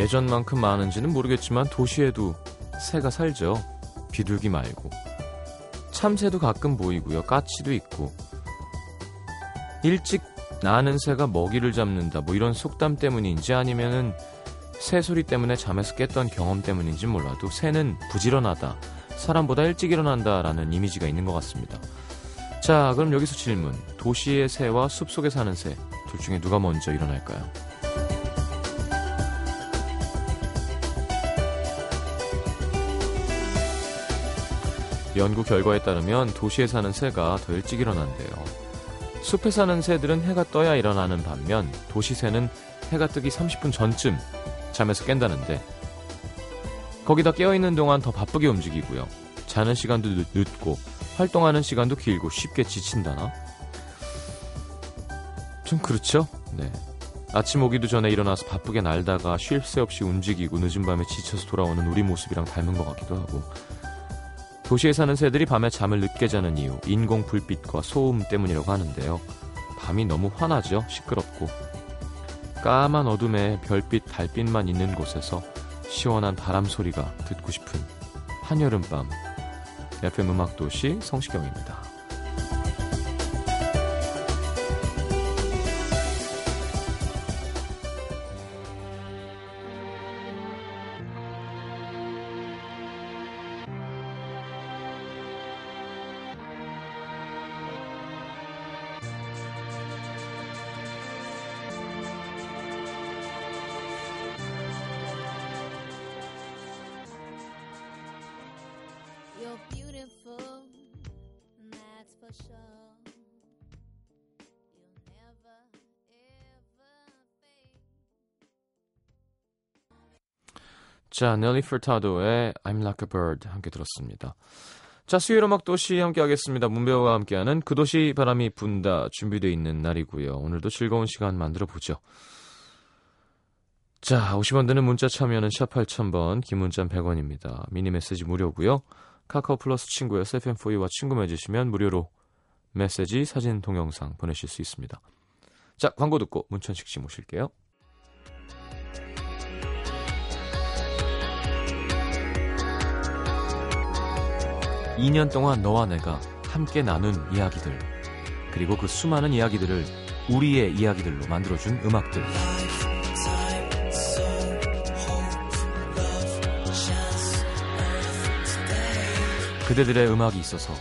예전만큼 많은지는 모르겠지만 도시에도 새가 살죠. 비둘기 말고. 참새도 가끔 보이고요. 까치도 있고. 일찍 나는 새가 먹이를 잡는다. 뭐 이런 속담 때문인지 아니면은 새 소리 때문에 잠에서 깼던 경험 때문인지 몰라도 새는 부지런하다. 사람보다 일찍 일어난다라는 이미지가 있는 것 같습니다. 자, 그럼 여기서 질문. 도시의 새와 숲속에 사는 새, 둘 중에 누가 먼저 일어날까요? 연구 결과에 따르면 도시에 사는 새가 더 일찍 일어난대요. 숲에 사는 새들은 해가 떠야 일어나는 반면 도시 새는 해가 뜨기 30분 전쯤 잠에서 깬다는데 거기다 깨어있는 동안 더 바쁘게 움직이고요. 자는 시간도 늦, 고 활동하는 시간도 길고 쉽게 지친다나? 좀 그렇죠? 네. 아침 오기도 전에 일어나서 바쁘게 날다가 쉴 새 없이 움직이고 늦은 밤에 지쳐서 돌아오는 우리 모습이랑 닮은 것 같기도 하고 도시에 사는 새들이 밤에 잠을 늦게 자는 이유, 인공 불빛과 소음 때문이라고 하는데요. 밤이 너무 환하죠? 시끄럽고. 까만 어둠에 별빛, 달빛만 있는 곳에서 시원한 바람 소리가 듣고 싶은 한여름밤. FM 음악도시 성시경입니다. 자, 넬리 풀타도의 I'm Like a Bird 함께 들었습니다. 자, 수요일 음악 도시 함께 하겠습니다. 문배우와 함께하는 그 도시 바람이 분다 준비되어 있는 날이고요. 오늘도 즐거운 시간 만들어 보죠. 자, 50원 드는 문자 참여는 샵 8000번, 긴 문자 100원입니다. 미니 메시지 무료고요. 카카오 플러스 친구에서 FM4U와 친구 맺으시면 무료로 메시지, 사진, 동영상 보내실 수 있습니다. 자, 광고 듣고 문천식 씨 모실게요. 2년 동안 너와 내가 함께 나눈 이야기들 그리고 그 수많은 이야기들을 우리의 이야기들로 만들어준 음악들. 그대들의 음악이 있어서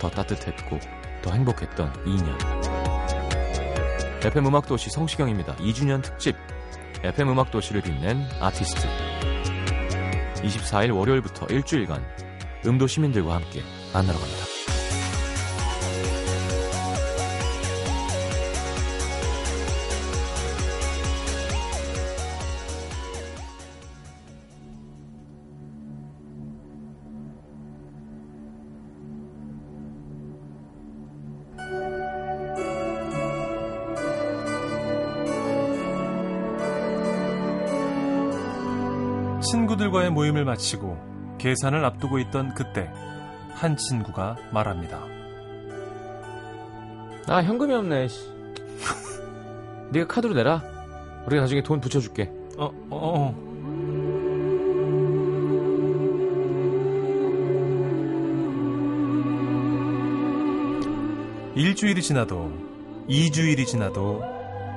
더 따뜻했고 더 행복했던 2년. FM 음악도시 성시경입니다. 2주년 특집. FM 음악도시를 빛낸 아티스트. 24일 월요일부터 일주일간 음도 시민들과 함께 만나러 갑니다. 친구들과의 모임을 마치고 계산을 앞두고 있던 그때 한 친구가 말합니다. 아 현금이 없네. 씨. 네가 카드로 내라. 우리가 나중에 돈 붙여줄게. 어, 어, 어. 일주일이 지나도 이주일이 지나도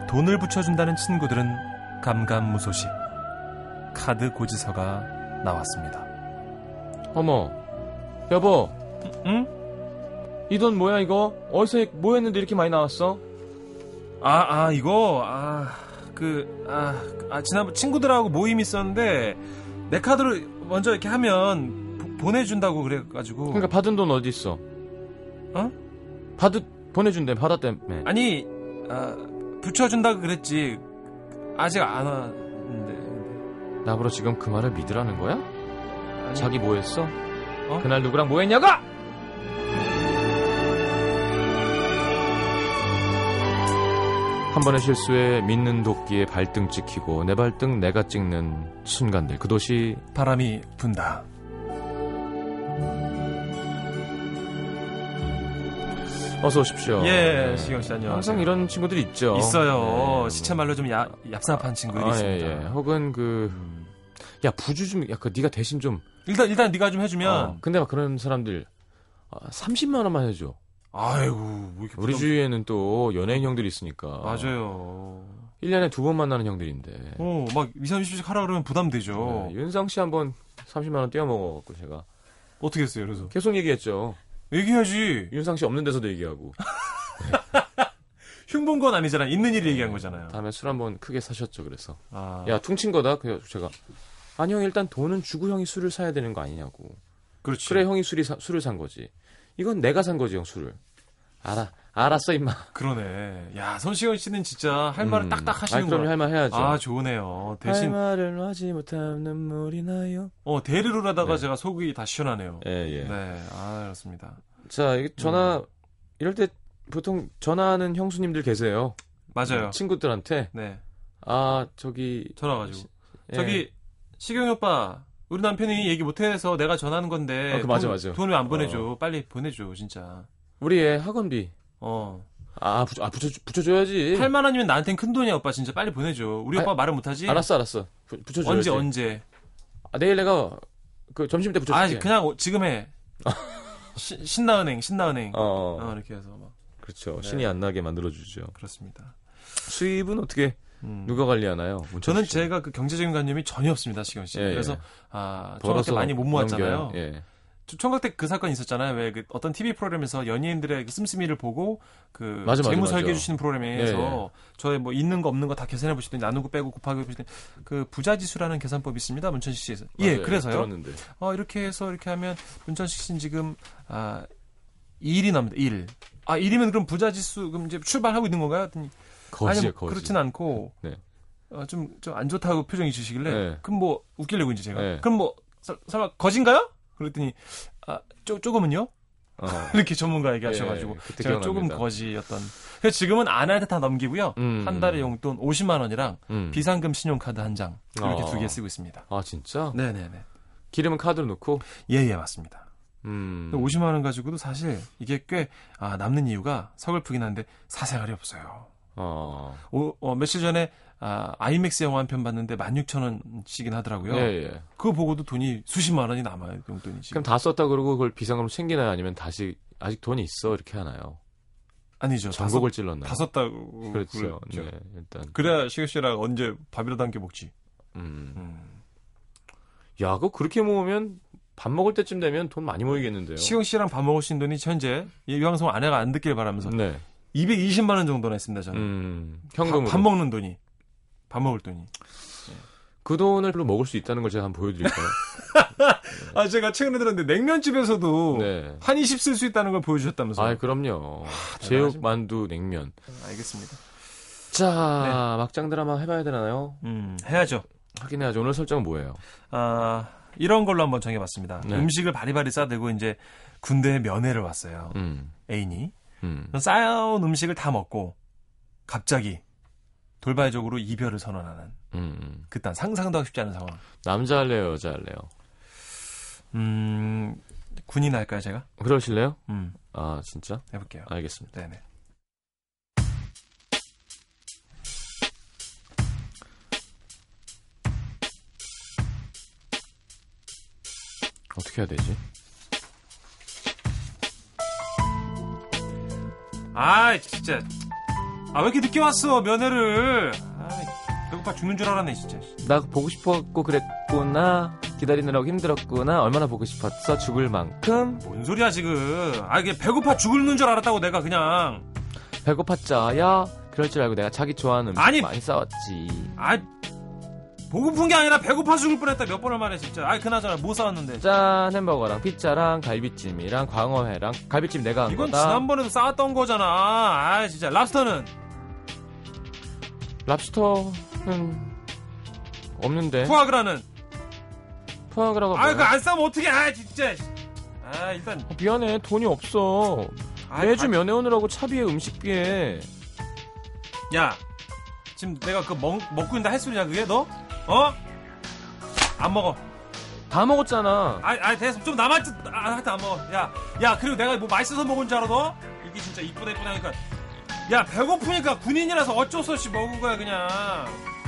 돈을 붙여준다는 친구들은 감감무소식 카드 고지서가 나왔습니다. 어머, 여보, 응? 이 돈 뭐야 이거? 어디서 뭐 했는데 이렇게 많이 나왔어? 아, 아, 이거, 아, 그, 아, 아, 지난번 친구들하고 모임 있었는데, 내 카드로 먼저 이렇게 하면 보- 보내준다고 그래가지고. 그러니까 받은 돈 어디 있어? 어? 받을 보내준대 받았대. 아니, 아, 붙여준다고 그랬지. 아직 안 왔는데. 나보러 지금 그 말을 믿으라는 거야? 아니, 자기 뭐 했어? 어? 그날 누구랑 뭐 했냐고? 한 번의 실수에 믿는 도끼에 발등 찍히고 내 발등 내가 찍는 순간들 그것이 바람이 분다. 어서 오십시오. 예, 네. 시경 씨 안녕하세요. 항상 이런 친구들이 있죠. 있어요. 네. 시체 말로 좀 야, 얍삽한 친구들이 아, 있습니다. 예, 예. 혹은 그, 음. 야, 부주 좀, 약간 네가 대신 좀. 일단 일단 네가 좀 해주면. 어, 근데 막 그런 사람들, 아, 30만 원만 해줘. 아이고 뭐 이렇게 우리 부담- 주위에는 또 연예인 형들이 있으니까. 맞아요. 1년에 두 번 만나는 형들인데. 어, 막 2, 30씩 하라 그러면 부담되죠. 네, 윤상 씨 한 번 30만 원 떼어 먹어 갖고 제가 어떻게 했어요, 그래서? 계속 얘기했죠. 얘기해야지. 윤상 씨 없는 데서도 얘기하고 흉본 건 아니잖아. 있는 일 얘기한 거잖아요. 다음에 술 한 번 크게 사셨죠. 그래서 아, 야 퉁친 거다. 그 제가 아니 형 일단 돈은 주고 형이 술을 사야 되는 거 아니냐고. 그렇지. 그래 형이 술이 사- 술을 산 거지. 이건 내가 산 거지 형 술을. 알아 알았어 임마. 그러네. 야, 손시현 씨는 진짜 할 말을 음. 딱딱 하시는 거야. 할말 해야죠. 아, 좋으네요. 할 대신 말을 하지 못한 눈물이 나요. 어, 대리를 하다가 네. 제가 속이 다 시원하네요. 예 예. 네. 아, 그렇습니다. 자 전화 음. 이럴 때 보통 전화하는 형수님들 계세요. 맞아요. 친구들한테 네. 아 저기 전화 가지고. 예. 저기 시경이 오빠 우리 남편이 얘기 못해서 내가 전화하는 건데 어, 그 맞아, 돈, 맞아. 돈을 안 보내줘 빨리 보내줘 진짜 우리 애 학원비 어 아, 붙여, 아 붙여, 붙여줘야지. 8만 원이면 나한텐 큰 돈이야 오빠 진짜 빨리 보내줘 우리 아, 오빠 말을 못하지 알았어, 알았어. 부- 붙여줘야지. 언제 언제 아, 내일 내가 그 점심 때아 붙여줄게. 그냥 오- 지금 해 시- 신나은행 신나은행 어, 어. 어, 이렇게 해서 막 그렇죠. 네. 신이 안 나게 만들어주죠. 그렇습니다 수입은 어떻게 음. 누가 관리하나요? 저는 씨? 제가 그 경제적인 관념이 전혀 없습니다 시경 씨 예, 예. 그래서 아 총각 때 벌어서 많이 못 모았잖아요. 예. 저- 총각 때 그 사건 있었잖아요. 왜 그 어떤 TV 프로그램에서 연예인들의 그 씀씀이를 보고 그 맞아, 맞아, 재무. 설계 주시는 프로그램에서 예, 예. 저의 뭐 있는 거 없는 거 다 계산해 보시더니 나누고 빼고 곱하기 보시더니 그 부자 지수라는 계산법이 있습니다. 문천식 씨에서. 예. 그래서요. 들었는데. 어, 이렇게 해서 이렇게 하면 문천식 씨는 지금 아 2일이 남니다. 1. 아 1이면 그럼 부자 지수 그럼 이제 출발하고 있는 건가요? 거지에 아니 뭐 거지. 그렇진 않고 네. 어, 좀좀 안 좋다고 표정이 주시길래 네. 그럼 뭐 웃기려고 이제 제가 네. 그럼 뭐 설- 설마 거진가요? 그랬더니 아 쪼, 조금은요? 어. 이렇게 전문가 얘기하셔가지고 예, 그때 제가 조금 기억납니다. 거지였던 그래서 지금은 아내한테 다 넘기고요 음. 한 달에 용돈 50만 원이랑 음. 비상금 신용카드 한 장 이렇게 어. 두개 쓰고 있습니다 아 진짜? 네네네 기름은 카드로 넣고. 예예 맞습니다 음. 근데 50만 원 가지고도 사실 이게 꽤 아, 남는 이유가 서글프긴 한데 사생활이 없어요 어. 오- 어, 며칠 전에 아, 아이맥스 영화 한 편 봤는데 16,000원씩이긴 하더라고요 예, 예. 그거 보고도 돈이 수십만 원이 남아요 용돈이 지금 그럼 다 썼다 그러고 그걸 비상금으로 챙기나요? 아니면 다시 아직 돈이 있어 이렇게 하나요? 아니죠 다, 전곡을 썼, 찔렀나요? 다 썼다고 그렇죠. 그랬죠. 네, 일단. 그래야 시경 씨랑 언제 밥이라도 함께 먹지 음. 음. 야, 그거 그렇게 모으면 밥 먹을 때쯤 되면 돈 많이 모이겠는데요. 시경 씨랑 밥 있는 돈이 현재 이 방송 아내가 안 듣길 바라면서 네. 220만 원 정도나 있습니다 저는 음. 밥, 현금으로. 밥 먹는 돈이 밥 먹을 돈이 그 돈을로 먹을 수 있다는 걸 제가 한번 보여드릴까요? 아 제가 최근에 들었는데 냉면집에서도 네. 한 20 쓸 수 있다는 걸 보여주셨다면서요 아, 그럼요. 대단하십니다. 제육, 만두, 냉면. 알겠습니다 자, 막장 드라마 해봐야 되나요? 음 해야죠 확인해야죠. 오늘 설정은 뭐예요? 아 이런 걸로 한번 정해봤습니다 네. 음식을 바리바리 싸들고 이제 군대에 면회를 왔어요 음. 애인이 음. 쌓여온 음식을 다 먹고 갑자기 돌발적으로 이별을 선언하는 음, 음. 그딴 상상도 하기 쉽지 않은 상황 남자 할래요, 여자 할래요? 음 군인 할까요 제가? 그러실래요? 음 아, 진짜? 해볼게요 알겠습니다. 네네 어떻게 해야 되지? 아 진짜 아 왜 이렇게 늦게 왔어 면회를 아 배고파 죽는 줄 알았네 진짜 나 보고 싶었고 그랬구나. 기다리느라고 힘들었구나. 얼마나 보고 싶었어? 죽을 만큼. 뭔 소리야 지금 아 이게 배고파 죽는 줄 알았다고 내가 그냥 배고팠자야. 그럴 줄 알고 내가 자기 좋아하는 음식 아니! 많이 싸웠지. 아 보고픈 게 아니라 배고파 죽을 뻔했다 몇 번을 말해 진짜 아 그나저나 뭐 싸웠는데 짠 햄버거랑 피자랑 갈비찜이랑 광어회랑 갈비찜 내가 한 이건 거다. 지난번에도 싸웠던 거잖아 아 진짜 랍스터는 랍스터는 없는데. 푸아그라는 푸아그라가 아 뭐야? 그거 안 싸면 어떻게 아 진짜 아 일단 어, 미안해 돈이 없어. 아, 매주 아, 면회 오느라고 차비에 음식비에. 야 지금 내가 그거 먹, 먹고 있는다 할 소리냐 그게 너? 어? 안 먹어. 다 먹었잖아. 아, 아 됐어. 좀 남았지. 아 하여튼 안 먹어. 야, 야 그리고 내가 뭐 맛있어서 먹은 줄 알아 너? 이게 진짜 이쁘다 이쁘다 하니까. 야 배고프니까 군인이라서 어쩔 수 없이 먹은 거야 그냥.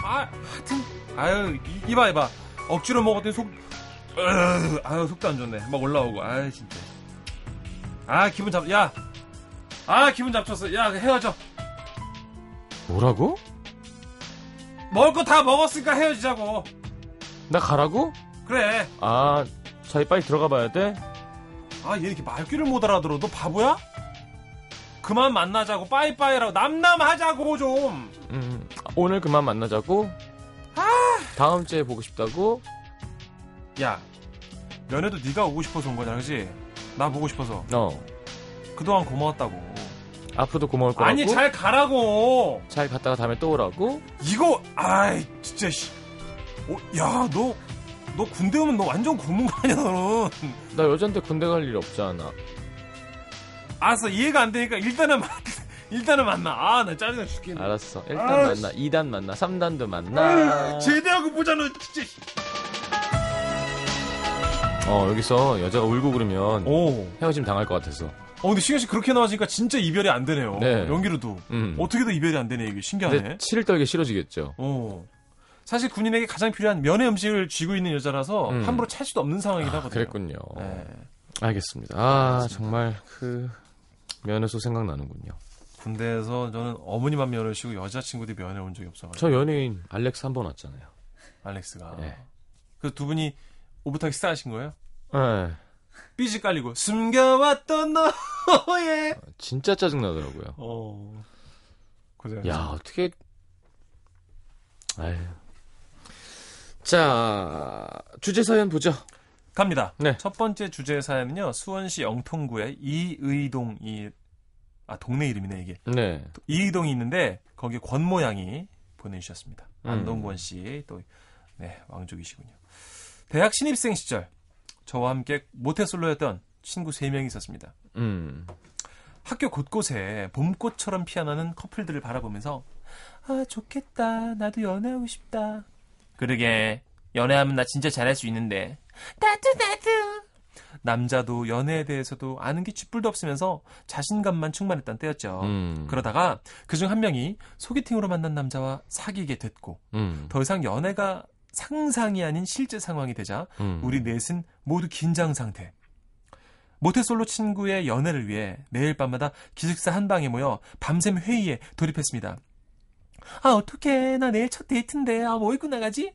아 하여튼. 아유 이- 이봐 이봐. 억지로 먹었더니 속 으, 아유 속도 안 좋네. 막 올라오고. 아유 진짜. 아 기분 잡 야 아 기분 잡쳤어. 야 헤어져. 뭐라고? 먹을 거 다 먹었으니까 헤어지자고 나 가라고? 그래 아, 자기 빨리 들어가 봐야 돼? 아 얘 이렇게 말귀를 못 알아들어 너 바보야? 그만 만나자고 빠이빠이라고 남남하자고 좀 음, 오늘 그만 만나자고? 다음 주에 보고 싶다고? 야, 면회도 네가 오고 싶어서 온 거냐, 그지? 나 보고 싶어서. 어. 그동안 고마웠다고. 앞으로도 고마울 거라고? 아니, 잘 가라고! 잘 갔다가 다음에 또 오라고? 이거, 아이, 진짜, 씨. 어, 야, 너, 너 군대 오면 너 완전 굶은 거 아니야, 너는. 나 여잔데 군대 갈 일 없잖아. 알았어, 이해가 안 되니까 일단은 만, 일단은 만나. 아, 나 짜증나 죽겠네. 알았어. 1단 아, 만나, 2단 만나, 3단도 만나. 제대하고 보자, 너 진짜. 씨. 어, 여기서 여자가 울고 그러면 오. 헤어짐 당할 것 같아서. 어, 근데 신경 씨 그렇게 나와지니까 진짜 이별이 안 되네요. 네. 연기로도. 음. 어떻게든 이별이 안 되네, 이게. 신기하네. 치를 떨기 싫어지겠죠. 어. 사실 군인에게 가장 필요한 면회 음식을 쥐고 있는 여자라서 음. 함부로 찰 수도 없는 상황이긴 아, 하거든요. 그랬군요. 네. 알겠습니다. 아, 정말 그 면회소 생각나는군요. 군대에서 저는 어머니만 면을 쉬고 여자친구들이 면회 온 적이 없어가지고 저 연예인 알렉스 한 번 왔잖아요. 알렉스가 네. 그두 분이 오붓하게 식사하신 거예요? 네. 삐지 깔리고 숨겨왔던 너의 진짜 짜증 나더라고요. 어 고생하셨습니다. 야, 어떻게. 아유. 자, 주제 사연 보죠. 갑니다. 네. 첫 번째 주제 사연은요 수원시 영통구에 이의동이 아 동네 이름이네 이게 네. 이의동이 있는데 거기 권모 양이 보내주셨습니다. 음. 안동권 씨 또 네, 왕족이시군요. 대학 신입생 시절 저와 함께 모태솔로였던 친구 3명이 있었습니다. 음. 학교 곳곳에 봄꽃처럼 피어나는 커플들을 바라보면서 아 좋겠다 나도 연애하고 싶다 그러게 연애하면 나 진짜 잘할 수 있는데 나도 나도 남자도 연애에 대해서도 아는 게 쥐뿔도 없으면서 자신감만 충만했던 때였죠 음. 그러다가 그중 한 명이 소개팅으로 만난 남자와 사귀게 됐고 음. 더 이상 연애가 상상이 아닌 실제 상황이 되자 음. 우리 넷은 모두 긴장 상태. 모태솔로 친구의 연애를 위해 매일 밤마다 기숙사 한 방에 모여 밤샘 회의에 돌입했습니다. 아, 어떡해. 나 내일 첫 데이트인데. 아, 뭐 입고 나가지?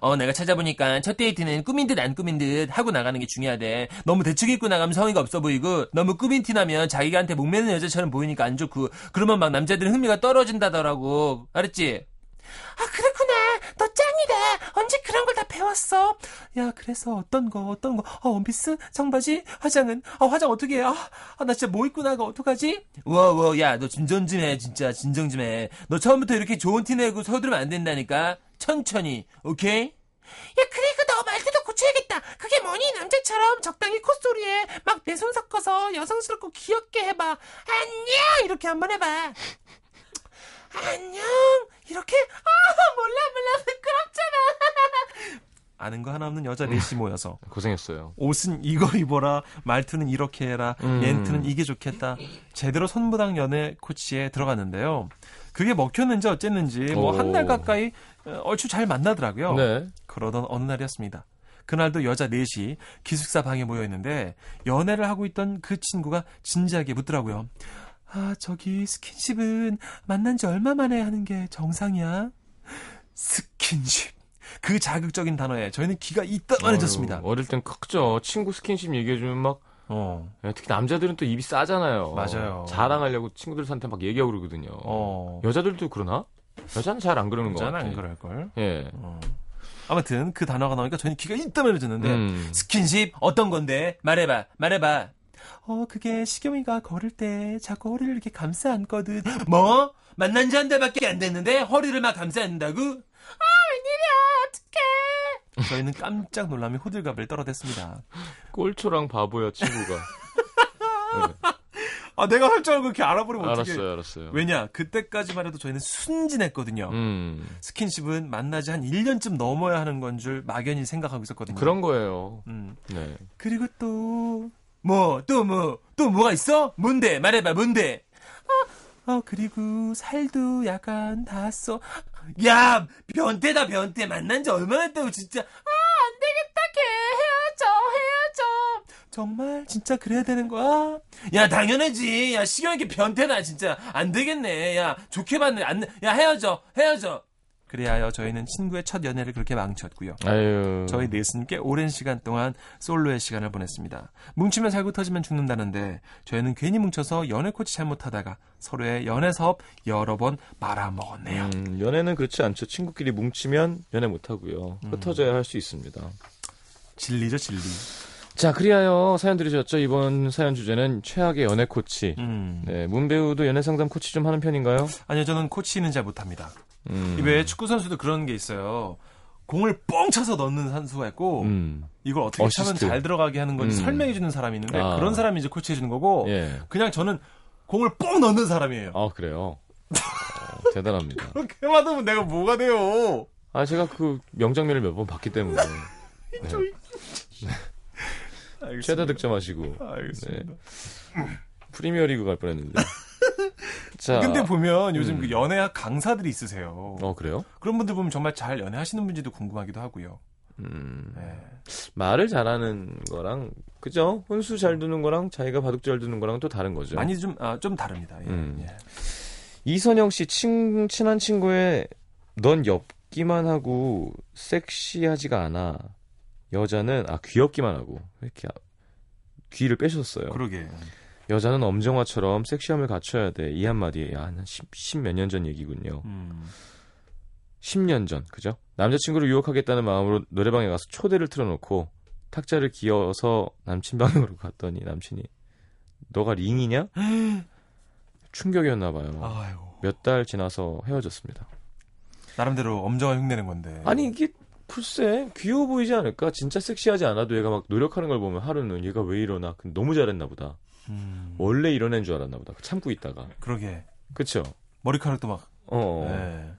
어, 내가 찾아보니까 첫 데이트는 꾸민 듯 안 꾸민 듯 하고 나가는 게 중요하대. 너무 대충 입고 나가면 성의가 없어 보이고, 너무 꾸민 티 나면 자기한테 목매는 여자처럼 보이니까 안 좋고, 그러면 막 남자들은 흥미가 떨어진다더라고. 알았지? 아, 그렇구나. 너 짱이다. 언제 그런 걸 다 배웠어? 야, 그래서 어떤 거, 어떤 거, 아, 원피스? 청바지? 화장은? 아, 화장 어떻게 해? 아, 아, 나 진짜 뭐 입고 나가, 어떡하지? 와, 와, 야, 너 진정 좀 해, 진짜. 진정 좀 해. 너 처음부터 이렇게 좋은 티 내고 서두르면 안 된다니까? 천천히, 오케이? 야, 그리고 너 말투도 고쳐야겠다. 그게 뭐니? 남자처럼 적당히 콧소리에 막 내 손 섞어서 여성스럽고 귀엽게 해봐. 안녕! 이렇게 한번 해봐. 안녕! 이렇게? 아, 몰라, 몰라. 부끄럽잖아. 아는 거 하나 없는 여자 넷이 모여서 고생했어요. 옷은 이거 입어라, 말투는 이렇게 해라, 음. 멘트는 이게 좋겠다. 제대로 손무당 연애 코치에 들어갔는데요. 그게 먹혔는지 어쨌는지 뭐 오. 한달 가까이 어, 얼추 잘 만나더라고요. 네. 그러던 어느 날이었습니다. 그날도 여자 넷이 기숙사 방에 모여 있는데 연애를 하고 있던 그 친구가 진지하게 묻더라고요. 아, 저기 스킨십은 만난 지 얼마 만에 하는 게 정상이야? 스킨십. 그 자극적인 단어에 저희는 귀가 이따만해졌습니다. 어릴 땐 크죠. 친구 스킨십 얘기해주면 막, 어. 예, 특히 남자들은 또 입이 싸잖아요. 맞아요. 자랑하려고 친구들한테 막 얘기하고 그러거든요. 어. 여자들도 그러나? 여자는 잘 안 그러는 것 여자는 같아요. 안 그럴걸. 예. 어. 아무튼 그 단어가 나오니까 저희는 귀가 이따만해졌는데 음. 스킨십 어떤 건데? 말해봐, 말해봐. 어, 그게 시경이가 걸을 때 자꾸 허리를 이렇게 감싸 안거든. 뭐? 만난 지 한 달밖에 안 됐는데 허리를 막 감싸 안다고? 아, 웬일이야, 어떡해. 저희는 깜짝 놀라며 호들갑을 떨어댔습니다. 꼴초랑 바보야, 친구가. 아, 내가 할 줄 알고 그렇게 알아버리면 네, 어떡해. 알았어요, 알았어요. 왜냐, 그때까지만 해도 저희는 순진했거든요. 음. 스킨십은 만나지 한 1년쯤 넘어야 하는 건 줄 막연히 생각하고 있었거든요. 그런 거예요. 음. 네. 그리고 또 뭐, 또 뭐, 또 뭐가 있어? 뭔데? 말해봐, 뭔데? 아, 어, 그리고 살도 약간 닿았어. 야, 변태다, 변태. 만난 지 얼마나 됐다고, 진짜. 아, 안 되겠다, 걔. 헤어져, 헤어져. 정말? 진짜 그래야 되는 거야? 야, 당연하지. 야, 시경이게 변태다, 진짜. 안 되겠네. 야, 좋게 봤네. 안, 야, 헤어져, 헤어져. 그리하여 저희는 친구의 첫 연애를 그렇게 망쳤고요. 아유. 저희 넷은 꽤 오랜 시간 동안 솔로의 시간을 보냈습니다. 뭉치면 살고 터지면 죽는다는데 저희는 괜히 뭉쳐서 연애 코치 잘못하다가 서로의 연애 사업 여러 번 말아먹었네요. 음, 연애는 그렇지 않죠. 친구끼리 뭉치면 연애 못 하고요. 음. 흩어져야 할수 있습니다. 진리죠, 진리. 자, 그리하여 사연 들으셨죠? 이번 사연 주제는 최악의 연애 코치. 음. 네, 문 배우도 연애 상담 코치 좀 하는 편인가요? 아니요, 저는 코치는 잘 못합니다. 음. 왜 축구 선수도 그런 게 있어요. 공을 뻥 차서 넣는 선수가 있고 음. 이걸 어떻게 차면 어시스트. 잘 들어가게 하는 건지 음. 설명해 주는 사람이 있는데 아. 그런 사람이 이제 코치해 주는 거고 예. 그냥 저는 공을 뻥 넣는 사람이에요. 아, 그래요. 어, 대단합니다. 그렇게 받으면 내가 뭐가 돼요? 아, 제가 그 명장면을 몇 번 봤기 때문에. 네. 최다 득점하시고 알겠습니다. 프리미어 리그 갈 뻔했는데. 자. 근데 보면 요즘 음. 그 연애학 강사들이 있으세요. 어, 그래요? 그런 분들 보면 정말 잘 연애하시는 분인지도 궁금하기도 하고요. 음. 네. 말을 잘하는 거랑 그죠? 혼수 잘 두는 거랑 자기가 바둑 잘 두는 거랑 또 다른 거죠. 많이 좀, 아, 좀 다릅니다. 예, 음. 예. 이선영 씨 친, 친한 친구의 넌 엽기만 하고 섹시하지가 않아. 여자는 아 귀엽기만 하고 왜 이렇게 아- 귀를 빼셨어요. 그러게. 여자는 엄정화처럼 섹시함을 갖춰야 돼. 이 한마디에 한 10, 몇년 전 얘기군요. 음. 10년 전, 그죠? 남자친구를 유혹하겠다는 마음으로 노래방에 가서 초대를 틀어놓고 탁자를 기어서 남친 방으로 갔더니 남친이 너가 링이냐? 충격이었나 봐요. 몇 달 지나서 헤어졌습니다. 나름대로 엄정한 흉내는 건데. 아니 이게 글쎄 귀여워 보이지 않을까? 진짜 섹시하지 않아도 얘가 막 노력하는 걸 보면 하루는 얘가 왜 이러나? 너무 잘했나 보다. 음. 원래 이런 애인 줄 알았나 보다. 참고 있다가. 그러게. 그쵸? 머리카락도 막. 어. 네.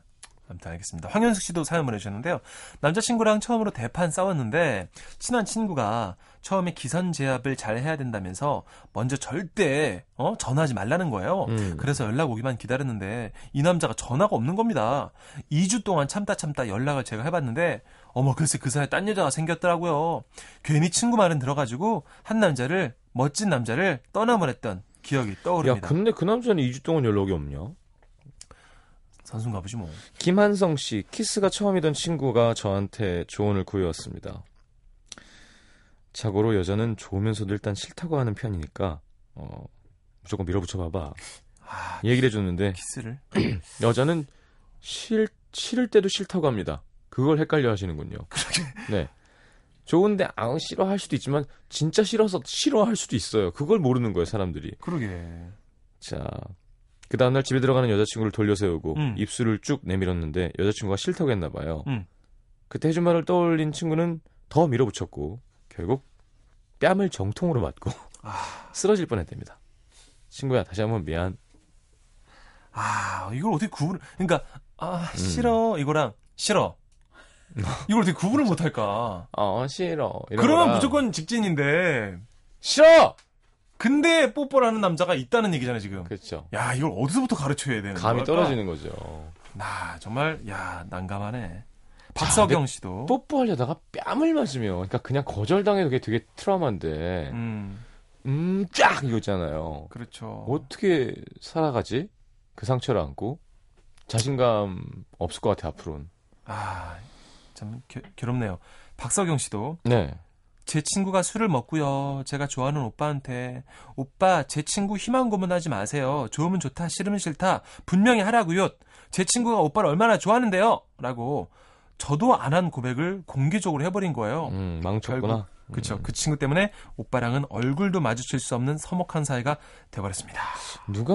아무튼 알겠습니다. 황현숙 씨도 사연 보내주셨는데요. 남자친구랑 처음으로 대판 싸웠는데 친한 친구가 처음에 기선 제압을 잘 해야 된다면서 먼저 절대 어 전화하지 말라는 거예요. 음. 그래서 연락 오기만 기다렸는데 이 남자가 전화가 없는 겁니다. 2주 동안 참다 참다 연락을 제가 해봤는데 어머 글쎄 그 사이에 딴 여자가 생겼더라고요. 괜히 친구 말은 들어가지고 한 남자를 멋진 남자를 떠나보냈던 기억이 야, 떠오릅니다. 근데 그 남자는 2주 동안 연락이 없냐? 선수인가 보지 뭐. 김한성 씨, 키스가 처음이던 친구가 저한테 조언을 구해왔습니다. 자고로 여자는 좋으면서도 일단 싫다고 하는 편이니까, 어, 무조건 밀어붙여 봐봐. 아, 얘기를 해줬는데, 키스를 여자는 싫, 싫을 때도 싫다고 합니다. 그걸 헷갈려 하시는군요. 네. 좋은데, 아, 싫어할 수도 있지만, 진짜 싫어서 싫어할 수도 있어요. 그걸 모르는 거예요, 사람들이. 그러게. 자, 그 다음날 집에 들어가는 여자친구를 돌려 세우고 음. 입술을 쭉 내밀었는데 여자친구가 싫다고 했나 봐요. 음. 그때 해준 말을 떠올린 친구는 더 밀어붙였고 결국 뺨을 정통으로 맞고 아. 쓰러질 뻔했답니다. 친구야 다시 한번 미안. 아, 이걸 어떻게 구분을, 그러니까, 아, 음. 싫어, 이거랑, 싫어. 이걸 어떻게 구분을 못할까? 어 싫어. 그러면 거랑 무조건 직진인데, 싫어. 근데 뽀뽀라는 남자가 있다는 얘기잖아요, 지금. 그렇죠. 야, 이걸 어디서부터 가르쳐야 되는 감이 걸까? 떨어지는 거죠. 나, 정말, 야, 난감하네. 박서경 씨도. 뽀뽀하려다가 뺨을 맞으면 그러니까 그냥 거절당해도 그게 되게 트라우마인데 음, 음 쫙 이거 있잖아요. 그렇죠. 어떻게 살아가지? 그 상처를 안고 자신감 없을 것 같아 앞으로는. 아, 참, 겨, 괴롭네요. 박서경 씨도. 네. 제 친구가 술을 먹고요. 제가 좋아하는 오빠한테 오빠 제 친구 희망 고문하지 마세요. 좋으면 좋다, 싫으면 싫다. 분명히 하라고요. 제 친구가 오빠를 얼마나 좋아하는데요. 라고 저도 안 한 고백을 공개적으로 해버린 거예요. 음, 망쳤구나. 그쵸. 음. 그 친구 때문에 오빠랑은 얼굴도 마주칠 수 없는 서먹한 사이가 돼버렸습니다. 누가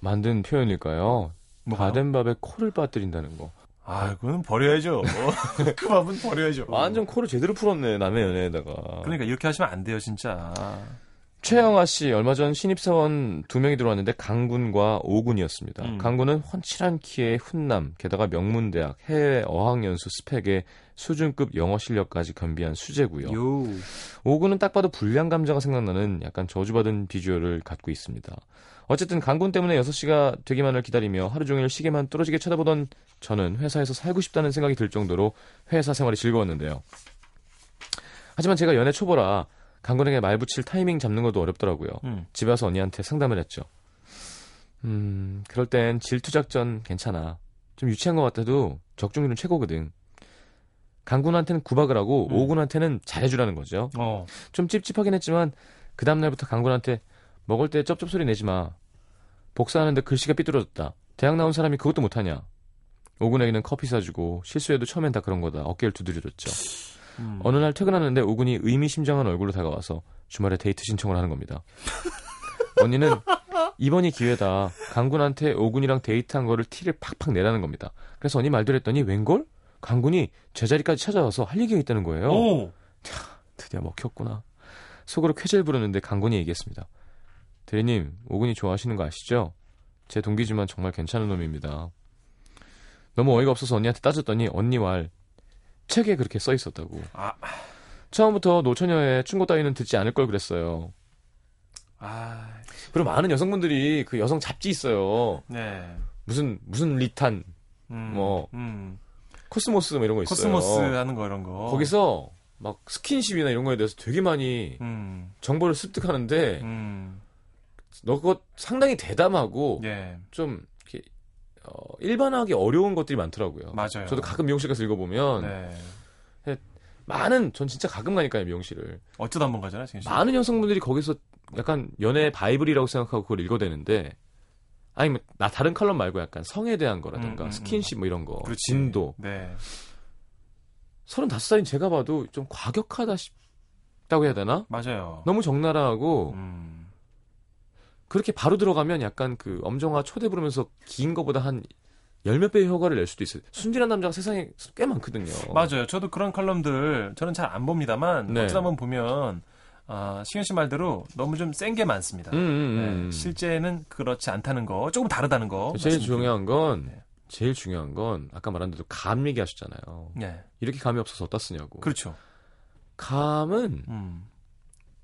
만든 표현일까요? 뭐가요? 바된 밥에 코를 빠뜨린다는 거. 아, 그건 버려야죠. 그 밥은 버려야죠. 완전 코를 제대로 풀었네 남의 연애에다가. 그러니까 이렇게 하시면 안 돼요, 진짜. 최영아 씨 얼마 전 신입사원 두 명이 들어왔는데 강군과 오군이었습니다. 음. 강군은 훤칠한 키에 훈남, 게다가 명문대학, 해외 어학연수 스펙에 수준급 영어 실력까지 겸비한 수재고요. 요. 오군은 딱 봐도 불량 감자가 생각나는 약간 저주받은 비주얼을 갖고 있습니다. 어쨌든 강군 때문에 6시가 되기만을 기다리며 하루 종일 시계만 뚫어지게 쳐다보던 저는 회사에서 살고 싶다는 생각이 들 정도로 회사 생활이 즐거웠는데요. 하지만 제가 연애 초보라 강군에게 말 붙일 타이밍 잡는 것도 어렵더라고요. 음. 집에 와서 언니한테 상담을 했죠. 음, 그럴 땐 질투작전 괜찮아. 좀 유치한 것 같아도 적중률은 최고거든. 강군한테는 구박을 하고 음. 오군한테는 잘해주라는 거죠. 어. 좀 찝찝하긴 했지만 그 다음날부터 강군한테 먹을 때 쩝쩝 소리 내지 마. 복사하는데 글씨가 삐뚤어졌다. 대학 나온 사람이 그것도 못하냐. 오군에게는 커피 사주고 실수해도 처음엔 다 그런 거다. 어깨를 두드려줬죠. 음. 어느 날 퇴근하는데 오군이 의미심장한 얼굴로 다가와서 주말에 데이트 신청을 하는 겁니다. 언니는 이번이 기회다. 강군한테 오군이랑 데이트한 거를 티를 팍팍 내라는 겁니다. 그래서 언니 말대로 했더니 웬걸? 강군이 제자리까지 찾아와서 할 얘기가 있다는 거예요. 오. 드디어 먹혔구나. 속으로 쾌재를 부르는데 강군이 얘기했습니다. 대리님, 오군이 좋아하시는 거 아시죠? 제 동기지만 정말 괜찮은 놈입니다. 너무 어이가 없어서 언니한테 따졌더니 언니 말 책에 그렇게 써 있었다고. 아. 처음부터 노처녀의 충고 따위는 듣지 않을 걸 그랬어요. 아. 그리고 많은 여성분들이 그 여성 잡지 있어요. 네. 무슨 무슨 리탄, 음. 뭐, 음. 코스모스 뭐 이런 거 있어요. 코스모스 하는 거 이런 거. 거기서 막 스킨십이나 이런 거에 대해서 되게 많이 음. 정보를 습득하는데 음. 너 그거 상당히 대담하고 예. 좀 이렇게 어, 일반화하기 어려운 것들이 많더라고요. 맞아요. 저도 가끔 미용실 가서 읽어보면 네. 많은 전 진짜 가끔 가니까요 미용실을 어쩌다 한 번 가잖아, 지금. 많은 여성분들이 거기서 약간 연애 바이블이라고 생각하고 그걸 읽어대는데 아니면 나 다른 칼럼 말고 약간 성에 대한 거라든가 음, 음, 스킨십 뭐 이런 거 그렇지. 진도 네. 35살인 제가 봐도 좀 과격하다 싶다고 해야 되나? 맞아요. 너무 적나라하고 음. 그렇게 바로 들어가면 약간 그 엄정화 초대 부르면서 긴 거보다 한 열몇 배의 효과를 낼 수도 있어요. 순진한 남자가 세상에 꽤 많거든요. 맞아요. 저도 그런 칼럼들 저는 잘 안 봅니다만 네. 어쩌다 한번 보면 아, 시현 씨 말대로 너무 좀 센 게 많습니다. 음, 음, 음. 네, 실제는 그렇지 않다는 거, 조금 다르다는 거. 제일 말씀드리고. 중요한 건 네. 제일 중요한 건 아까 말한 대로 감 얘기하셨잖아요. 네, 이렇게 감이 없어서 어디다 쓰냐고. 그렇죠. 감은 음,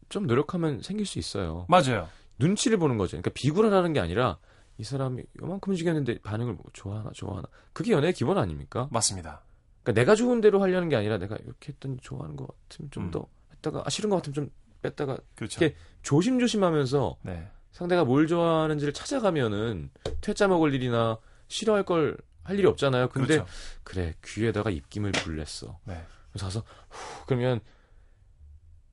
좀 노력하면 생길 수 있어요. 맞아요. 눈치를 보는 거죠. 그러니까 비굴하다는 게 아니라 이 사람이 요만큼 움직였는데 반응을 보고 좋아하나 좋아하나 그게 연애의 기본 아닙니까? 맞습니다. 그러니까 내가 좋은 대로 하려는 게 아니라 내가 이렇게 했더니 좋아하는 것 같으면 좀 음. 더 했다가 아, 싫은 것 같으면 좀 뺐다가 그렇죠. 이렇게 조심조심하면서 네, 상대가 뭘 좋아하는지를 찾아가면은 퇴짜 먹을 일이나 싫어할 걸 할 일이 없잖아요. 근데 그렇죠. 그래 귀에다가 입김을 불냈어. 네. 그래서 가서 후, 그러면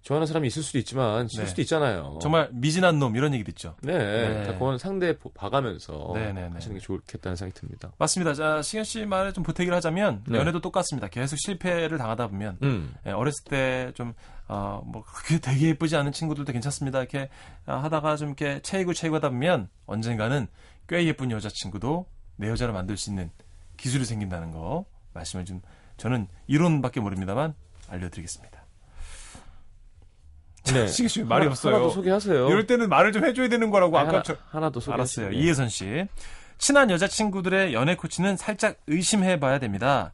좋아하는 사람이 있을 수도 있지만 싫을 네. 수도 있잖아요. 정말 미진한 놈 이런 얘기도 있죠. 네, 네. 다 그건 상대 보- 봐가면서 네, 네, 네. 하시는 게 좋겠다는 생각이 듭니다. 맞습니다. 자, 시현 씨 말에 좀 보태기를 하자면 네. 연애도 똑같습니다. 계속 실패를 당하다 보면 음, 예, 어렸을 때 좀, 어, 뭐, 그게 되게 예쁘지 않은 친구들도 괜찮습니다. 이렇게 아, 하다가 좀 이렇게 채이고 채이고 하다 보면 언젠가는 꽤 예쁜 여자친구도 내 여자로 만들 수 있는 기술이 생긴다는 거 말씀을 좀, 저는 이론밖에 모릅니다만 알려드리겠습니다. 네. 시기 씨 말이 하나- 없어요. 하나 더 소개하세요. 이럴 때는 말을 좀 해줘야 되는 거라고 아니, 아까 하나, 저, 하나 더 소개. 알았어요. 이혜선 씨. 친한 여자친구들의 연애 코치는 살짝 의심해봐야 됩니다.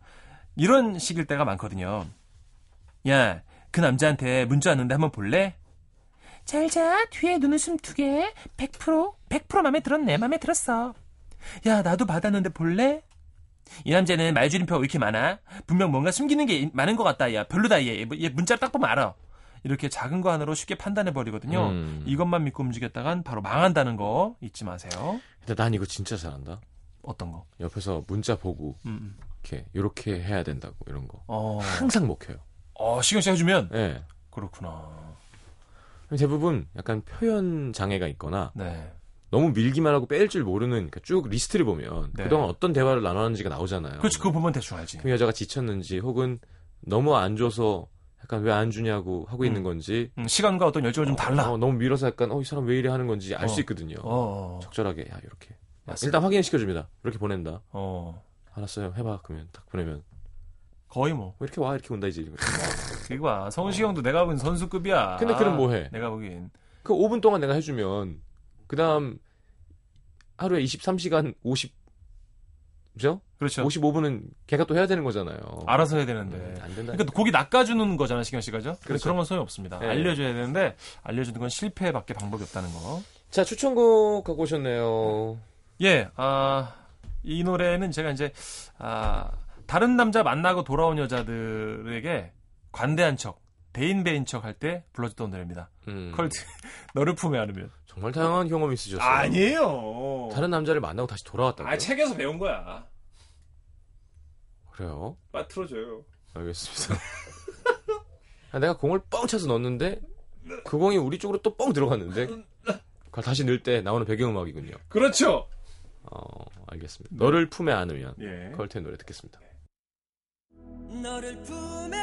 이런 식일 때가 많거든요. 야, 그 남자한테 문자 왔는데 한번 볼래? 잘 자. 뒤에 눈웃음 두 개. 100%, 100% 맘에 들었네. 맘에 들었어. 야, 나도 받았는데 볼래? 이 남자는 말줄임표가 왜 이렇게 많아? 분명 뭔가 숨기는 게 많은 것 같다. 야, 별로다. 얘, 얘 문자 딱 보면 알아. 이렇게 작은 거 하나로 쉽게 판단해 버리거든요. 음. 이것만 믿고 움직였다간 바로 망한다는 거 잊지 마세요. 근데 난 이거 진짜 잘한다. 어떤 거? 옆에서 문자 보고 음. 이렇게 이렇게 해야 된다고 이런 거 어, 항상 먹혀요. 어 시경 씨 해주면 예. 그렇구나. 대부분 약간 표현 장애가 있거나 네, 너무 밀기만 하고 뺄 줄 모르는 그러니까 쭉 리스트를 보면 네. 그동안 어떤 대화를 나눴는지가 나오잖아요. 그렇지 그거 보면 대충 알지. 그 여자가 지쳤는지 혹은 너무 안 줘서 약간 왜 안 주냐고 하고 있는 음. 건지 음, 시간과 어떤 열정을 좀 달라. 어, 너무 밀어서 약간 어 이 사람 왜 이래 하는 건지 알수 어. 있거든요. 어, 적절하게 야 이렇게 야, 맞습니다. 일단 확인 시켜 줍니다. 이렇게 보낸다. 어, 알았어요. 해봐 그러면 딱 보내면 거의 뭐. 왜 이렇게 와 이렇게 온다 이제. 그거 봐. 성시경도 내가 보기엔 선수급이야. 근데 그럼 뭐 해? 내가 보기엔 그 5분 동안 내가 해주면 그 다음 하루에 23시간 50 그죠? 그렇죠. 55분은 걔가 또 해야 되는 거잖아요. 알아서 해야 되는데. 음, 안 된다. 그러니까 고기 낚아주는 거잖아, 신경 씨가. 죠 그렇죠. 그런 건 소용이 없습니다. 네. 알려줘야 되는데, 알려주는 건 실패밖에 방법이 없다는 거. 자 추천곡 갖고 오셨네요. 예, 아, 이 노래는 제가 이제, 아, 다른 남자 만나고 돌아온 여자들에게 관대한 척, 대인배인 척 할 때 불러줬던 노래입니다. 음, 컬트, 너를 품에 안으면. 정말 다양한 경험이 있으셨어요. 아니에요. 다른 남자를 만나고 다시 돌아왔다고요? 아, 책에서 배운 거야. 그래요? 틀어줘요. 알겠습니다. 아, 내가 공을 뻥 차서 넣었는데 그 공이 우리 쪽으로 또 뻥 들어갔는데 그걸 다시 넣을 때 나오는 배경음악이군요. 그렇죠. 어, 알겠습니다. 너를 품에 안으면 예. 컬트의 노래 듣겠습니다. 너를 품에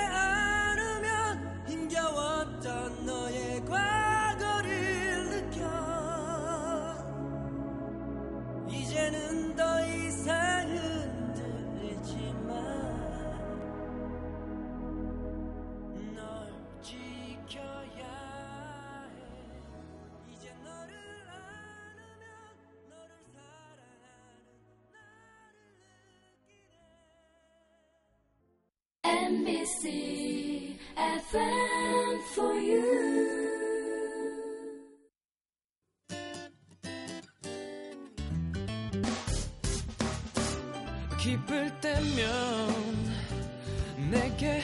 MBC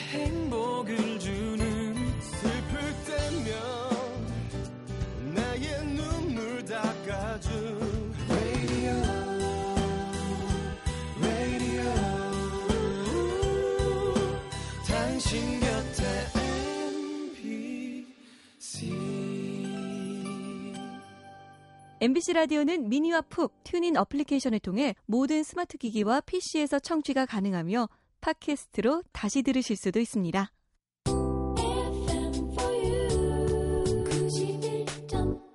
MBC 라디오는 미니와 푹 튜닝 어플리케이션을 통해 모든 스마트 기기와 PC에서 청취가 가능하며 팟캐스트로 다시 들으실 수도 있습니다. FM for you. 91.9.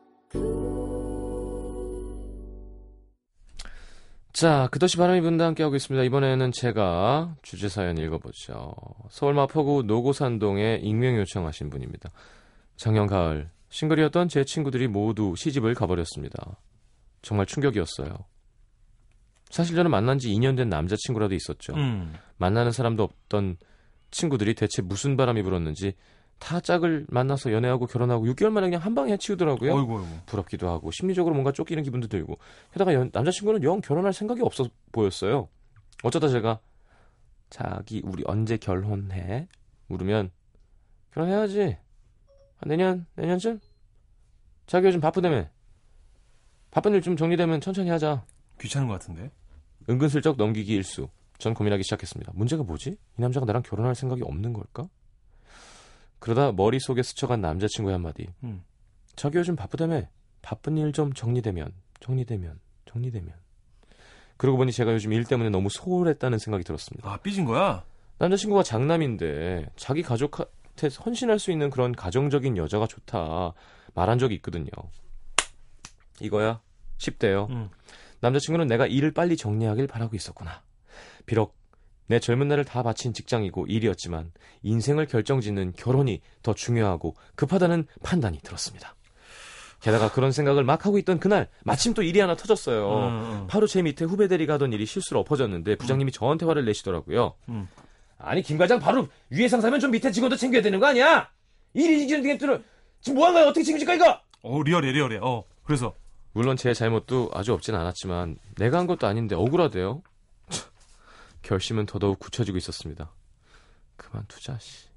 자, 그것이 바람이 분다 함께하고 있습니다. 이번에는 제가 주제 사연 읽어보죠. 서울 마포구 노고산동에 익명 요청하신 분입니다. 작년 가을 싱글이었던 제 친구들이 모두 시집을 가버렸습니다. 정말 충격이었어요. 사실 저는 만난 지 2년 된 남자친구라도 있었죠. 음. 만나는 사람도 없던 친구들이 대체 무슨 바람이 불었는지 다 짝을 만나서 연애하고 결혼하고 6개월 만에 그냥 한 방에 해치우더라고요. 어이구, 어이구. 부럽기도 하고 심리적으로 뭔가 쫓기는 기분도 들고 게다가 연- 남자친구는 영 결혼할 생각이 없어 보였어요. 어쩌다 제가 자기 우리 언제 결혼해? 물으면 결혼해야지. 한 내년 내년쯤? 자기 요즘 바쁘다며. 바쁜 일 좀 정리되면 천천히 하자. 귀찮은 것 같은데. 은근슬쩍 넘기기 일수. 전 고민하기 시작했습니다. 문제가 뭐지? 이 남자가 나랑 결혼할 생각이 없는 걸까? 그러다 머릿속에 스쳐간 남자친구의 한마디. 음. 자기 요즘 바쁘다며. 바쁜 일 좀 정리되면, 정리되면, 정리되면. 그러고 보니 제가 요즘 일 때문에 너무 소홀했다는 생각이 들었습니다. 아, 삐진 거야? 남자친구가 장남인데 자기 가족한테 헌신할 수 있는 그런 가정적인 여자가 좋다 말한 적이 있거든요. 이거야 10대요. 음. 남자친구는 내가 일을 빨리 정리하길 바라고 있었구나. 비록 내 젊은 날을 다 바친 직장이고 일이었지만 인생을 결정짓는 결혼이 더 중요하고 급하다는 판단이 들었습니다. 게다가 그런 생각을 막 하고 있던 그날 마침 또 일이 하나 터졌어요. 음, 음. 바로 제 밑에 후배들이 가던 일이 실수로 엎어졌는데 부장님이 저한테 화를 내시더라고요. 음. 아니 김 과장 바로 위에 상사면 좀 밑에 직원도 챙겨야 되는 거 아니야? 일이 지금 되겠들은 지금 뭐한 거야? 어떻게 책임질까 이거? 어, 리얼해, 리얼해. 어, 그래서. 물론 제 잘못도 아주 없진 않았지만 내가 한 것도 아닌데 억울하대요. 참, 결심은 더더욱 굳혀지고 있었습니다. 그만두자 씨.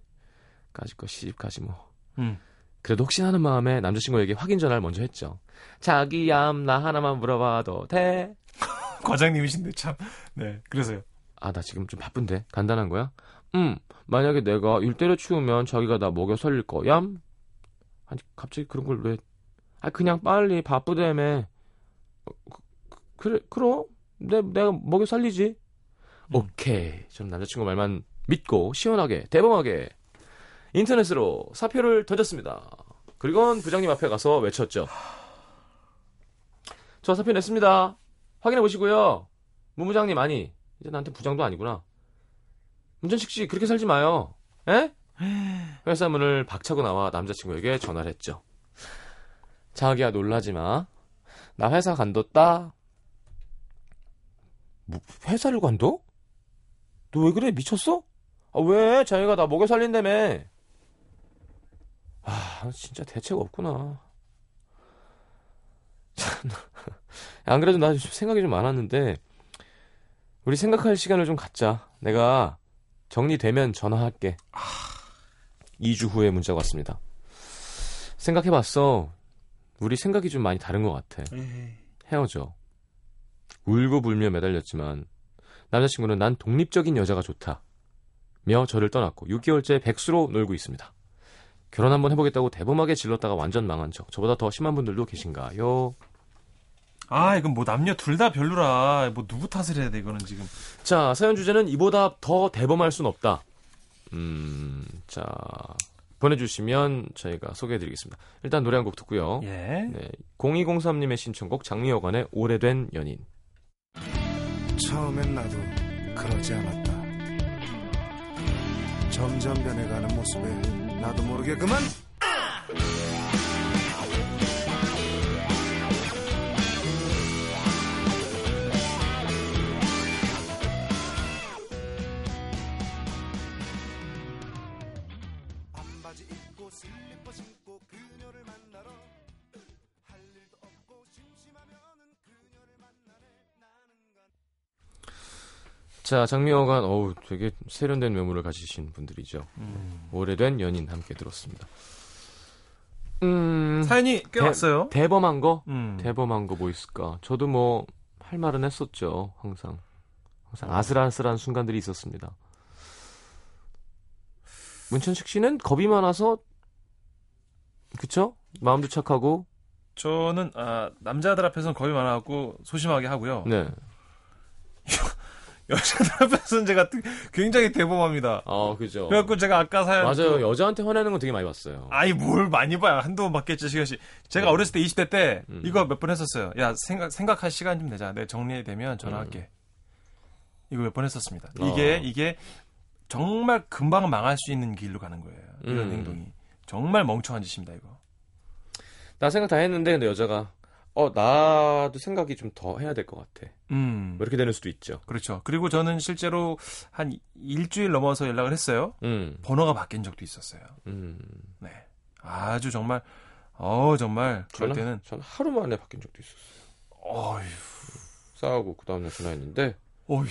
까짓 거 시집까지 뭐. 음. 그래도 혹시나 하는 마음에 남자친구에게 확인 전화를 먼저 했죠. 자기야 나 하나만 물어봐도 돼? 과장님이신데 참. 네, 그래서요. 아 나 지금 좀 바쁜데 간단한 거야? 음 만약에 내가 일 때려치우면 자기가 나 먹여 살릴 거야? 아니 갑자기 그런 걸 왜? 아 그냥 빨리 바쁘다며. 어, 그, 그- 그래 그럼 내 내가 먹여 살리지. 오케이 저는 남자친구 말만 믿고 시원하게 대범하게 인터넷으로 사표를 던졌습니다. 그리고는 부장님 앞에 가서 외쳤죠. 저 사표 냈습니다. 확인해 보시고요. 문부장님 아니 이제 나한테 부장도 아니구나. 문전식 씨 그렇게 살지 마요. 에? 회사 문을 박차고 나와 남자친구에게 전화를 했죠. 자기야 놀라지 마. 나 회사 간뒀다. 뭐, 회사를 간둬? 너 왜 그래? 미쳤어? 아, 왜? 자기가 나 먹여 살린다며. 아, 진짜 대책 없구나. 참, 안 그래도 나 좀 생각이 좀 많았는데, 우리 생각할 시간을 좀 갖자. 내가 정리되면 전화할게. 2주 후에 문자가 왔습니다. 생각해봤어. 우리 생각이 좀 많이 다른 것 같아. 헤어져. 울고 불며 매달렸지만 남자친구는 난 독립적인 여자가 좋다. 며 저를 떠났고 6개월째 백수로 놀고 있습니다. 결혼 한번 해보겠다고 대범하게 질렀다가 완전 망한 적. 저보다 더 심한 분들도 계신가요? 아, 이건 뭐 남녀 둘 다 별로라. 뭐 누구 탓을 해야 돼, 이거는 지금. 자, 사연 주제는 이보다 더 대범할 순 없다. 음, 자, 보내주시면 저희가 소개해드리겠습니다. 일단 노래 한 곡 듣고요. 예. 네, 0203님의 신청곡 장미여관의 오래된 연인. 처음엔 나도 그러지 않았다. 점점 변해가는 모습에 나도 모르게 그만. 자, 장미여관, 어우, 되게 세련된 외모를 가지신 분들이죠. 음. 오래된 연인 함께 들었습니다. 음, 사연이 꽤 대- 왔어요. 대범한 거? 음. 대범한 거 뭐 있을까? 저도 뭐, 할 말은 했었죠, 항상. 항상 아슬아슬한 순간들이 있었습니다. 문천식 씨는 겁이 많아서, 그쵸? 마음도 착하고, 저는 아, 남자들 앞에서는 겁이 많아갖고 소심하게 하고요. 네. 여자들 앞에서는 제가 뜨- 굉장히 대범합니다. 어, 그죠. 그래갖고 제가 아까 사연 맞아요. 또- 여자한테 화내는 건 되게 많이 봤어요. 아이 뭘 많이 봐요. 한두 번 받겠죠 시간씩. 제가 네. 어렸을 때 20대 때 음. 이거 몇 번 했었어요. 야 생각 생각할 시간 좀 내자. 내 정리되면 전화할게. 이거 몇 번 했었습니다. 이게 어. 이게 정말 금방 망할 수 있는 길로 가는 거예요. 이런 음. 행동이 정말 멍청한 짓입니다. 이거. 나 생각 다 했는데, 근데 여자가, 어, 나도 생각이 좀 더 해야 될 것 같아. 음. 뭐 이렇게 되는 수도 있죠. 그렇죠. 그리고 저는 실제로 한 일주일 넘어서 연락을 했어요. 음, 번호가 바뀐 적도 있었어요. 음. 네. 아주 정말 어 정말 그럴 저는, 때는 전 하루 만에 바뀐 적도 있었어요. 어휴 싸우고 그 다음날 전화했는데 어휴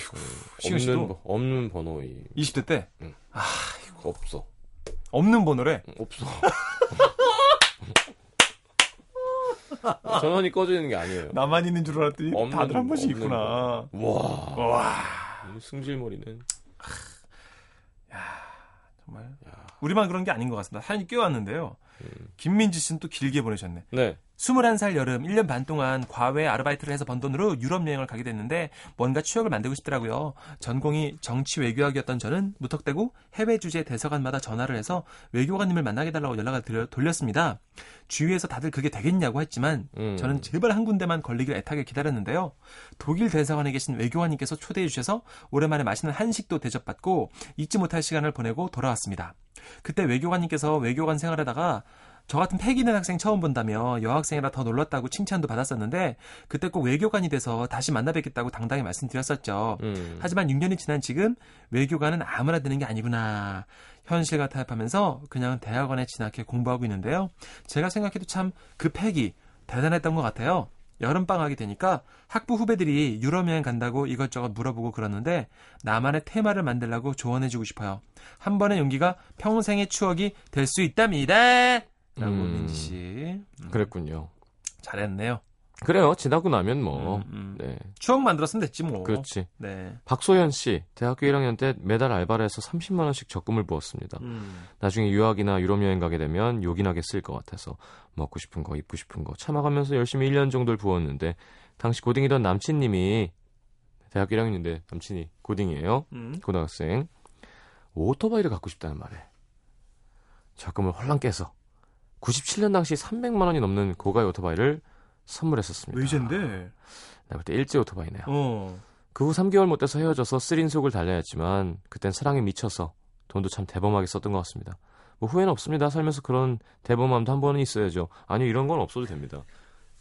없는 씨도 번- 없는 번호이 20대 때 없어 없는 번호래. 응, 없어. 전원이 꺼져 있는 게 아니에요. 나만 있는 줄 알았더니 없는- 다들 한 번씩 있구나. 와, 와 승질머리는 정말 우리만 그런 게 아닌 것 같습니다. 사연이 꽤 왔는데요. 음. 김민지 씨는 또 길게 보내셨네. 네. 21살 여름 1년 반 동안 과외 아르바이트를 해서 번 돈으로 유럽 여행을 가게 됐는데 뭔가 추억을 만들고 싶더라고요. 전공이 정치 외교학이었던 저는 무턱대고 해외 주재 대사관마다 전화를 해서 외교관님을 만나게 달라고 연락을 드려- 돌렸습니다. 주위에서 다들 그게 되겠냐고 했지만 음. 저는 제발 한 군데만 걸리길 애타게 기다렸는데요. 독일 대사관에 계신 외교관님께서 초대해 주셔서 오랜만에 맛있는 한식도 대접받고 잊지 못할 시간을 보내고 돌아왔습니다. 그때 외교관님께서 외교관 생활하다가 저 같은 패기 있는 학생 처음 본다며 여학생이라 더 놀랐다고 칭찬도 받았었는데 그때 꼭 외교관이 돼서 다시 만나 뵙겠다고 당당히 말씀드렸었죠. 음. 하지만 6년이 지난 지금 외교관은 아무나 되는 게 아니구나. 현실과 타협하면서 그냥 대학원에 진학해 공부하고 있는데요. 제가 생각해도 참 그 패기 대단했던 것 같아요. 여름방학이 되니까 학부 후배들이 유럽 여행 간다고 이것저것 물어보고 그러는데 나만의 테마를 만들라고 조언해주고 싶어요. 한 번의 용기가 평생의 추억이 될 수 있답니다. 라고 음. 민지 씨. 음, 그랬군요. 잘했네요. 그래요. 지나고 나면 뭐 음, 음. 네. 추억 만들었으면 됐지 뭐. 그렇지. 네. 박소연 씨, 대학교 1학년 때 매달 알바를 해서 30만 원씩 적금을 부었습니다. 음. 나중에 유학이나 유럽 여행 가게 되면 요긴하게 쓸 것 같아서 먹고 싶은 거, 입고 싶은 거 참아가면서 열심히 1년 정도를 부었는데 당시 고딩이던 남친님이 대학교 1학년인데 남친이 고딩이에요. 음. 고등학생. 오토바이를 갖고 싶다는 말에 적금을 헐랑 깨서 97년 당시 300만 원이 넘는 고가의 오토바이를 선물했었습니다. 외제인데. 내가 볼때 일제 오토바이네요. 어. 그후 3개월 못 돼서 헤어져서 쓰린 속을 달래야 했지만 그땐 사랑에 미쳐서 돈도 참 대범하게 썼던 것 같습니다. 뭐 후회는 없습니다. 살면서 그런 대범함도 한 번은 있어야죠. 아니요, 이런 건 없어도 됩니다.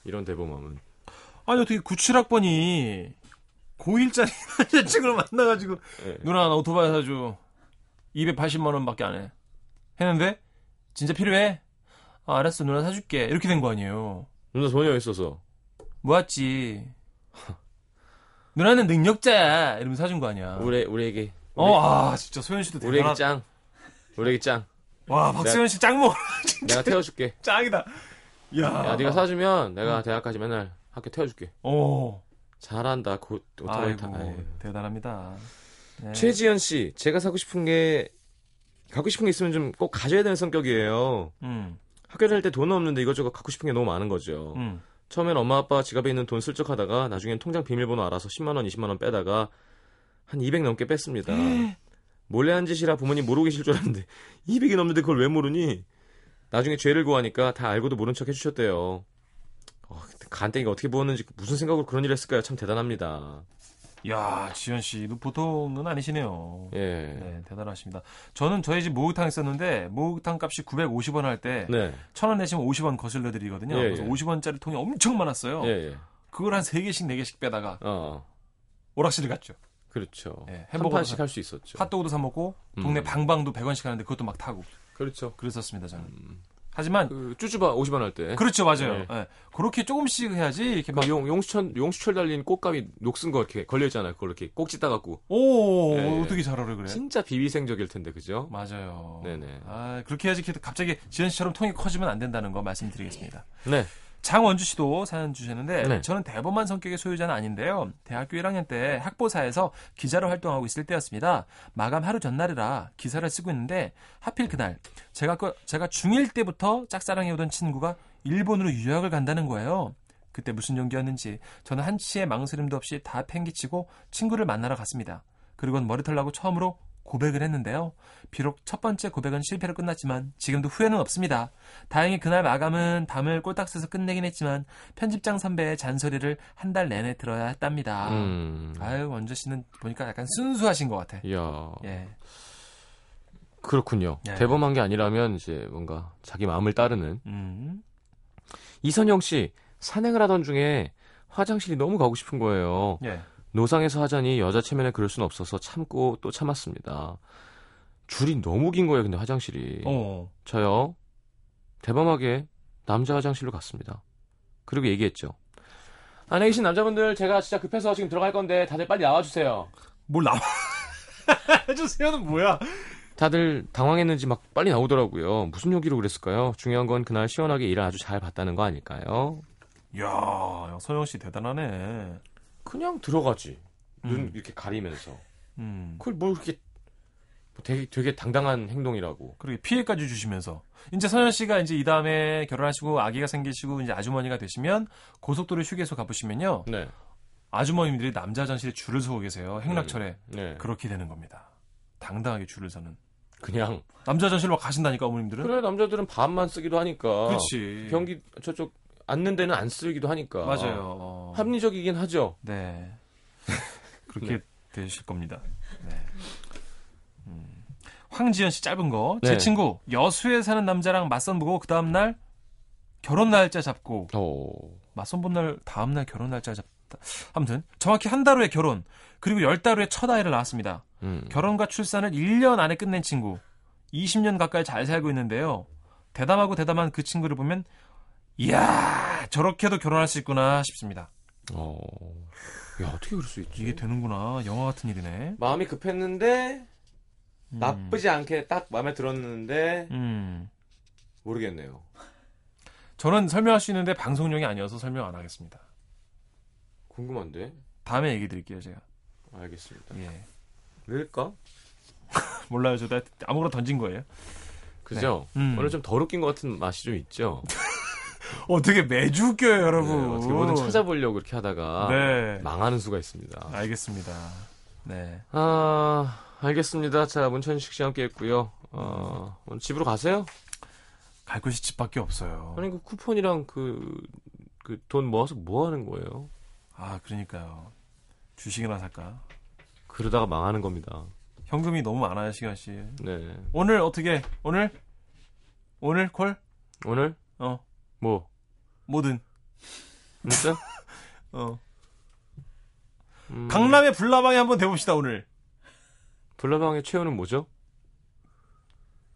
이런 대범함은. 아니 어떻게 97학번이 고1짜리 남자친구를 만나가지고 예. 누나 나 오토바이 사줘 280만 원 밖에 안 해 했는데 진짜 필요해? 아, 알았어 누나 사줄게 이렇게 된 거 아니에요 누나 소녀 있어서. 뭐았지 누나는 능력자야 이러면 사준 거 아니야 우리, 우리에게. 어, 아 진짜 소연 씨도 우리 애기 대단하다 짱. 우리 애기 짱. 와 박소연 씨 짱모 내가 태워줄게. 짱이다 야, 야, 네가 사주면 내가 대학까지 맨날 학교 태워줄게. 오 잘한다. 곧 오토바이 타. 대단합니다 네. 최지연 씨, 제가 사고 싶은 게 갖고 싶은 게 있으면 좀 꼭 가져야 되는 성격이에요. 음, 학교 다닐 때 돈 없는데 이것저것 갖고 싶은 게 너무 많은 거죠. 음. 처음엔 엄마 아빠 지갑에 있는 돈 슬쩍 하다가 나중엔 통장 비밀번호 알아서 10만 원, 20만 원 빼다가 한 200 넘게 뺐습니다. 몰래 한 짓이라 부모님 모르고 계실 줄 알았는데 200이 넘는데 그걸 왜 모르니? 나중에 죄를 구하니까 다 알고도 모른 척 해주셨대요. 어, 간땡이가 어떻게 부었는지 무슨 생각으로 그런 일을 했을까요? 참 대단합니다. 야 지연 씨도 보통은 아니시네요 예. 네, 대단하십니다. 저는 저희 집 목욕탕 있었는데 목욕탕 값이 950원 할때 네. 천원 내시면 50원 거슬러 드리거든요. 예, 그래서 예. 50원짜리 통이 엄청 많았어요. 예, 예. 그걸 한 3개씩 4개씩 빼다가 어, 오락실 갔죠. 그렇죠. 예, 사, 할수 있었죠. 핫도그도 사 먹고 동네 음. 방방도 100원씩 하는데 그것도 막 타고 그렇죠. 그랬었습니다, 저는. 음. 하지만 그 쭈쭈바 50원 할 때. 그렇죠, 맞아요. 네. 예. 그렇게 조금씩 해야지 이렇게 막 그 용, 용수철, 용수철 달린 꽃감이 녹슨 거 이렇게 걸려 있잖아요. 그걸 이렇게 꼭지 따갖고. 오, 예, 예. 어떻게 잘 알아 그래? 진짜 비위생적일 텐데, 그죠? 맞아요. 네네. 아, 그렇게 해야지 갑자기 지연 씨처럼 통이 커지면 안 된다는 거 말씀드리겠습니다. 네. 장원주 씨도 사연 주셨는데 네. 저는 대범한 성격의 소유자는 아닌데요. 대학교 1학년 때 학보사에서 기자로 활동하고 있을 때였습니다. 마감 하루 전날이라 기사를 쓰고 있는데 하필 그날 제가 그- 제가 중1 때부터 짝사랑해 오던 친구가 일본으로 유학을 간다는 거예요. 그때 무슨 용기였는지 저는 한치의 망설임도 없이 다 팽개치고 친구를 만나러 갔습니다. 그리고는 머리털 나고 처음으로 고백을 했는데요. 비록 첫 번째 고백은 실패로 끝났지만 지금도 후회는 없습니다. 다행히 그날 마감은 밤을 꼴딱 새서 끝내긴 했지만 편집장 선배의 잔소리를 한 달 내내 들어야 했답니다. 음. 아유 원재 씨는 보니까 약간 순수하신 것 같아. 이야. 예. 그렇군요. 예. 대범한 게 아니라면 이제 뭔가 자기 마음을 따르는. 음. 이선영 씨, 산행을 하던 중에 화장실이 너무 가고 싶은 거예요. 예. 노상에서 하자니 여자 체면에 그럴 수는 없어서 참고 또 참았습니다. 줄이 너무 긴 거예요, 근데 화장실이. 어. 저요, 대범하게 남자 화장실로 갔습니다. 그리고 얘기했죠. 안에 계신 남자분들, 제가 진짜 급해서 지금 들어갈 건데 다들 빨리 나와주세요. 뭘 나와? 해주세요는 뭐야? 다들 당황했는지 막 빨리 나오더라고요. 무슨 용기로 그랬을까요? 중요한 건 그날 시원하게 일을 아주 잘 봤다는 거 아닐까요? 야, 서영 씨 대단하네. 그냥 들어가지. 눈 음. 이렇게 가리면서. 음. 그걸 뭘 그렇게 뭐 되게 되게 당당한 행동이라고. 그렇게 피해까지 주시면서 이제 서현 씨가 이제 이 다음에 결혼하시고 아기가 생기시고 이제 아주머니가 되시면 고속도로 휴게소 가보시면요 네. 아주머님들이 남자 화장실에 줄을 서고 계세요 행락철에 네. 그렇게 되는 겁니다. 당당하게 줄을 서는 그냥 남자 화장실로 가신다니까 어머님들은. 그래 남자들은 밥만 쓰기도 하니까. 그렇지. 변기 저쪽 앉는 데는 안 쓰기도 하니까. 맞아요. 어. 합리적이긴 하죠. 네. 그렇게 네. 되실 겁니다. 네. 음. 황지연 씨 짧은 거. 제 네. 친구 여수에 사는 남자랑 맞선 보고 그 다음 날 결혼 날짜 잡고 어. 맞선 본 날 다음 날 결혼 날짜 잡다. 아무튼 정확히 한 달 후에 결혼 그리고 열 달 후에 첫 아이를 낳았습니다. 음. 결혼과 출산을 1년 안에 끝낸 친구. 20년 가까이 잘 살고 있는데요. 대담하고 대담한 그 친구를 보면 이야 저렇게도 결혼할 수 있구나 싶습니다. 어. 야 어떻게 그럴 수 있지? 이게 되는구나. 영화 같은 일이네. 마음이 급했는데 음. 나쁘지 않게 딱 마음에 들었는데 음. 모르겠네요. 저는 설명할 수 있는데 방송용이 아니어서 설명 안 하겠습니다. 궁금한데. 다음에 얘기 드릴게요, 제가. 알겠습니다. 예. 왜일까? 몰라요. 저 아무거나 던진 거예요. 그죠? 네. 음. 오늘 좀덜 웃긴 것 같은 맛이 좀 있죠. 어떻게 매주 웃겨요, 네, 여러분. 어떻게 뭐든 찾아보려고 그렇게 하다가 네. 망하는 수가 있습니다. 알겠습니다. 네. 아, 알겠습니다. 자, 문천식 씨 함께 했고요. 어, 오늘 집으로 가세요? 갈 곳이 집밖에 없어요. 아니, 그 쿠폰이랑 그, 그 돈 모아서 뭐 하는 거예요? 아, 그러니까요. 주식이나 살까? 그러다가 망하는 겁니다. 현금이 너무 많아요, 시간 씨. 네. 오늘 어떻게? 오늘 오늘 콜? 오늘 어. 뭐 뭐든. 진짜? 어. 음, 강남의 불나방에 한번 대봅시다, 오늘. 불나방의 최후는 뭐죠?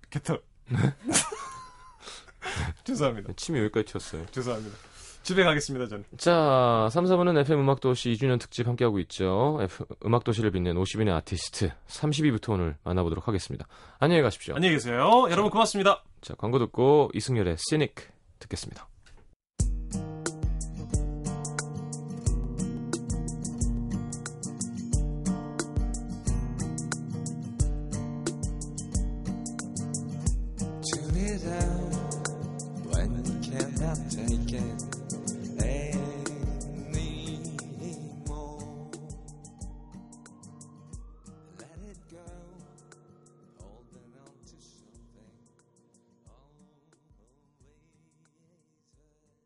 개털. 죄송합니다. 침이 여기까지 튀었어요. 죄송합니다. 집에 가겠습니다, 저는. 자, 3, 4부는 FM 음악도시 2주년 특집 함께하고 있죠. F, 음악도시를 빛낸 50인의 아티스트 32부터 오늘 만나보도록 하겠습니다. 안녕히 가십시오. 안녕히 계세요. 여러분 고맙습니다. 자, 광고 듣고 이승열의 시닉 듣겠습니다.